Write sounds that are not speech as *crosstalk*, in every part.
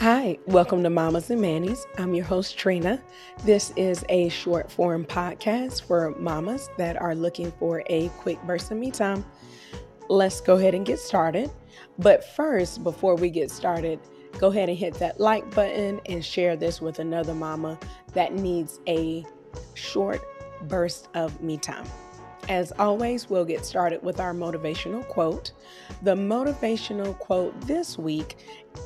Hi, welcome to Mommas and Manis. I'm your host, Trina. This is a short form podcast for mamas that are looking for a quick burst of me time. Let's go ahead and get started. But first, before we get started, go ahead and hit that like button and share this with another mama that needs a short burst of me time. As always, we'll get started with our motivational quote. The motivational quote this week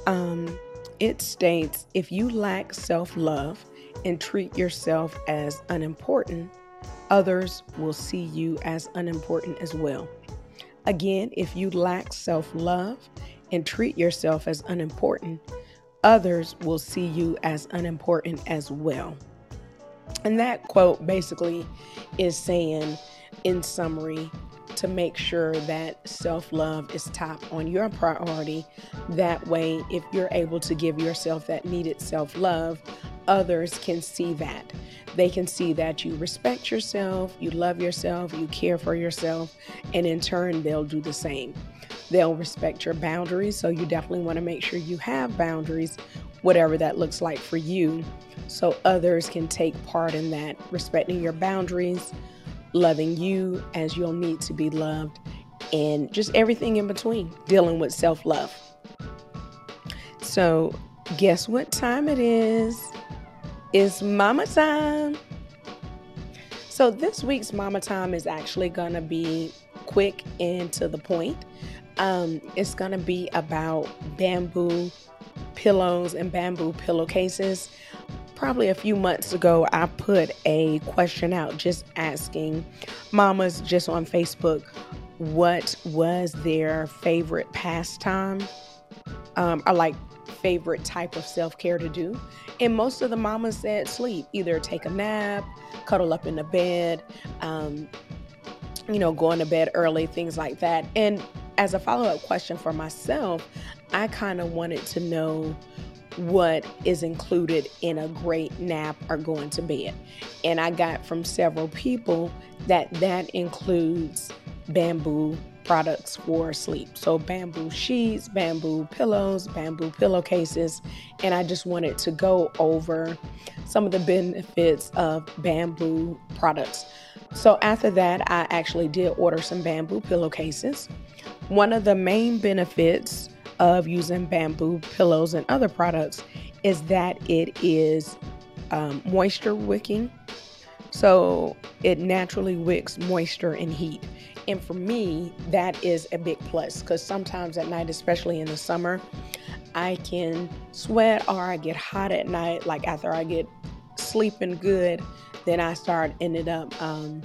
um, it states if you lack self love and treat yourself as unimportant, others will see you as unimportant as well. Again, if you lack self love and treat yourself as unimportant, others will see you as unimportant as well. And that quote basically is saying, in summary, to make sure that self love is top on your priority. That way, if you're able to give yourself that needed self love, others can see that. They can see that you respect yourself, you love yourself, you care for yourself, and in turn, they'll do the same. They'll respect your boundaries, so you definitely want to make sure you have boundaries, whatever that looks like for you, so others can take part in that, respecting your boundaries, loving you as you'll need to be loved, and just everything in between, dealing with self love. So, guess what time it is? It's mama time. So, this week's mama time is actually going to be quick and to the point. Um, it's going to be about bamboo pillows and bamboo pillowcases probably a few months ago, I put a question out just asking mamas just on Facebook what was their favorite pastime um, or like favorite type of self care to do. And most of the mamas said sleep, either take a nap, cuddle up in the bed, um, you know, going to bed early, things like that. And as a follow up question for myself, I kind of wanted to know what is included in a great nap or going to bed. And I got from several people that that includes bamboo products for sleep. So bamboo sheets, bamboo pillows, bamboo pillowcases, and I just wanted to go over some of the benefits of bamboo products. So after that, I actually did order some bamboo pillowcases. One of the main benefits of using bamboo pillows and other products is that it is um, moisture wicking. So it naturally wicks moisture and heat. And for me, that is a big plus because sometimes at night, especially in the summer, I can sweat or I get hot at night. Like after I get sleeping good, then I start ended up, um,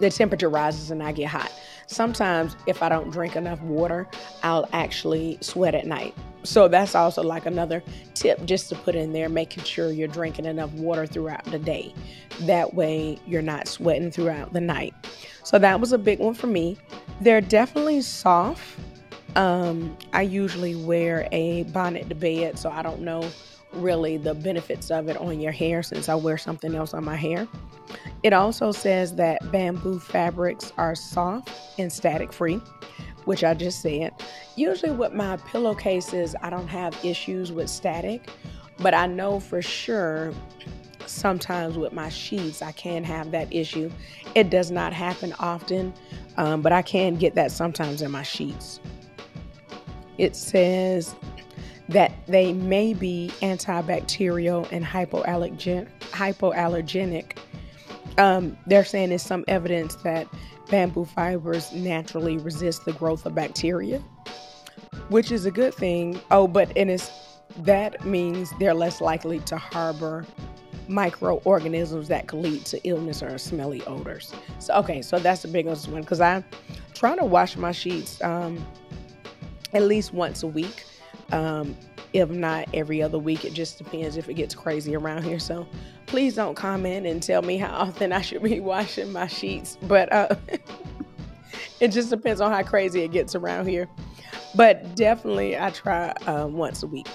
the temperature rises and I get hot. Sometimes, if I don't drink enough water, I'll actually sweat at night. So, that's also like another tip just to put in there, making sure you're drinking enough water throughout the day. That way, you're not sweating throughout the night. So, that was a big one for me. They're definitely soft. Um, I usually wear a bonnet to bed, so I don't know really the benefits of it on your hair since I wear something else on my hair. It also says that bamboo fabrics are soft and static free, which I just said. Usually, with my pillowcases, I don't have issues with static, but I know for sure sometimes with my sheets, I can have that issue. It does not happen often, um, but I can get that sometimes in my sheets. It says that they may be antibacterial and hypoallergen- hypoallergenic. Um, they're saying there's some evidence that bamboo fibers naturally resist the growth of bacteria, which is a good thing. Oh, but and it's that means they're less likely to harbor microorganisms that could lead to illness or smelly odors. So okay, so that's the biggest one because I try to wash my sheets um, at least once a week um, if not every other week. It just depends if it gets crazy around here. So please don't comment and tell me how often I should be *laughs* washing my sheets. But uh, *laughs* it just depends on how crazy it gets around here. But definitely, I try uh, once a week.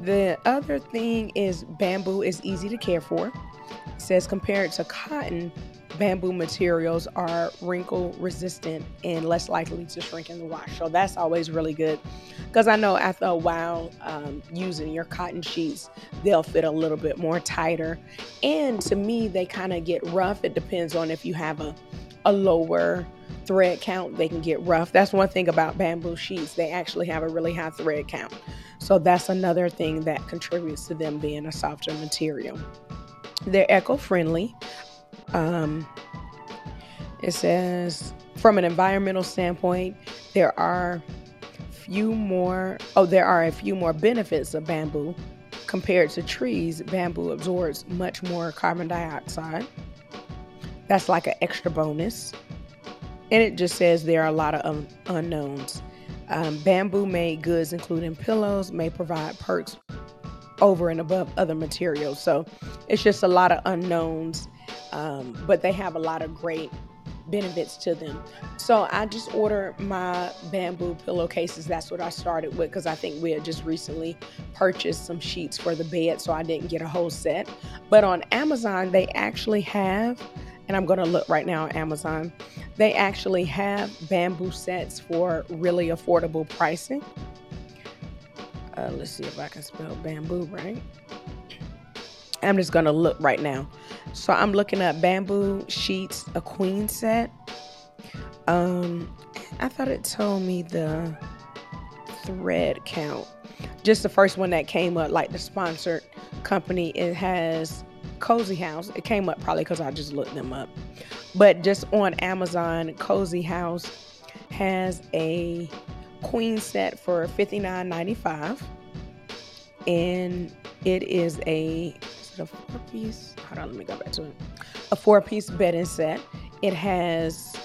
The other thing is bamboo is easy to care for. It says compared to cotton, bamboo materials are wrinkle resistant and less likely to shrink in the wash. So that's always really good because I know after a while um, using your cotton sheets, they'll fit a little bit more tighter. And to me, they kind of get rough. It depends on if you have a, a lower thread count, they can get rough. That's one thing about bamboo sheets, they actually have a really high thread count. So that's another thing that contributes to them being a softer material. They're eco friendly. Um, it says, from an environmental standpoint, there are few more oh there are a few more benefits of bamboo compared to trees. Bamboo absorbs much more carbon dioxide. That's like an extra bonus. And it just says there are a lot of un- unknowns. Um, bamboo made goods including pillows may provide perks over and above other materials. So it's just a lot of unknowns um, but they have a lot of great benefits to them. So I just ordered my bamboo pillowcases. That's what I started with because I think we had just recently purchased some sheets for the bed, so I didn't get a whole set. But on Amazon, they actually have, and I'm going to look right now on Amazon, they actually have bamboo sets for really affordable pricing. Uh, let's see if I can spell bamboo right. I'm just going to look right now. So I'm looking at bamboo sheets, a queen set. Um, I thought it told me the thread count. Just the first one that came up, like the sponsored company, it has Cozy House. It came up probably because I just looked them up. But just on Amazon, Cozy House has a queen set for $59.95. And it is a a four piece? Hold on, let me go back to it. A four piece bedding set. It has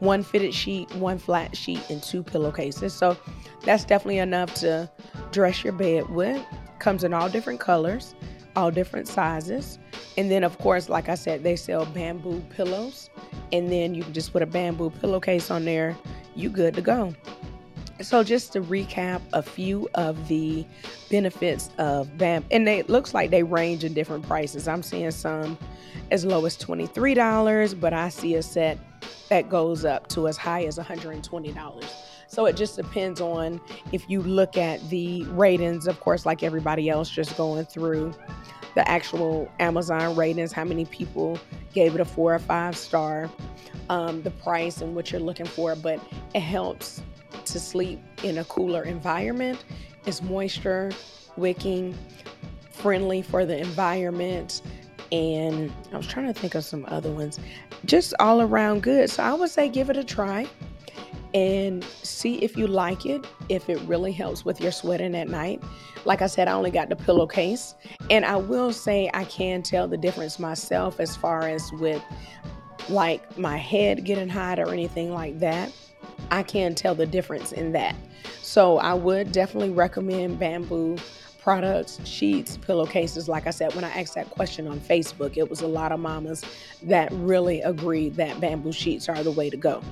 one fitted sheet, one flat sheet, and two pillowcases. So that's definitely enough to dress your bed with. Comes in all different colors, all different sizes. And then, of course, like I said, they sell bamboo pillows. And then you can just put a bamboo pillowcase on there. You good to go. So just to recap a few of the benefits of BAM, and it looks like they range in different prices. I'm seeing some as low as $23, but I see a set that goes up to as high as $120. So it just depends on if you look at the ratings, of course, like everybody else, just going through the actual Amazon ratings, how many people gave it a four or five star, um, the price and what you're looking for, but it helps to sleep in a cooler environment. It's moisture wicking, friendly for the environment. And I was trying to think of some other ones. Just all around good. So I would say give it a try and see if you like it, if it really helps with your sweating at night. Like I said, I only got the pillowcase. And I will say I can tell the difference myself as far as with like my head getting hot or anything like that. I can tell the difference in that. So I would definitely recommend bamboo products, sheets, pillowcases. Like I said, when I asked that question on Facebook, it was a lot of mamas that really agreed that bamboo sheets are the way to go.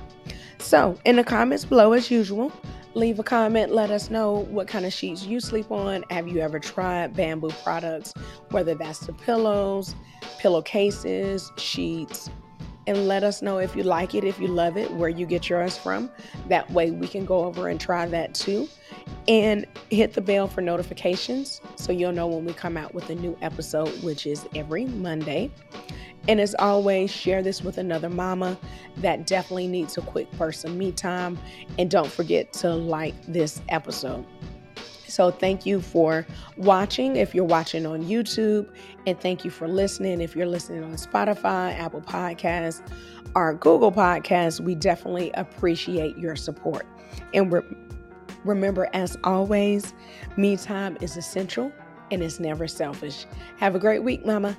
So, in the comments below, as usual, leave a comment. Let us know what kind of sheets you sleep on. Have you ever tried bamboo products, whether that's the pillows, pillowcases, sheets, and let us know if you like it, if you love it, where you get yours from. That way we can go over and try that too. And hit the bell for notifications so you'll know when we come out with a new episode, which is every Monday. And as always, share this with another mama that definitely needs a quick person me time. And don't forget to like this episode. So thank you for watching if you're watching on YouTube, and thank you for listening if you're listening on Spotify, Apple Podcasts, or Google Podcasts. We definitely appreciate your support. And re- remember, as always, me time is essential and it's never selfish. Have a great week, Mama.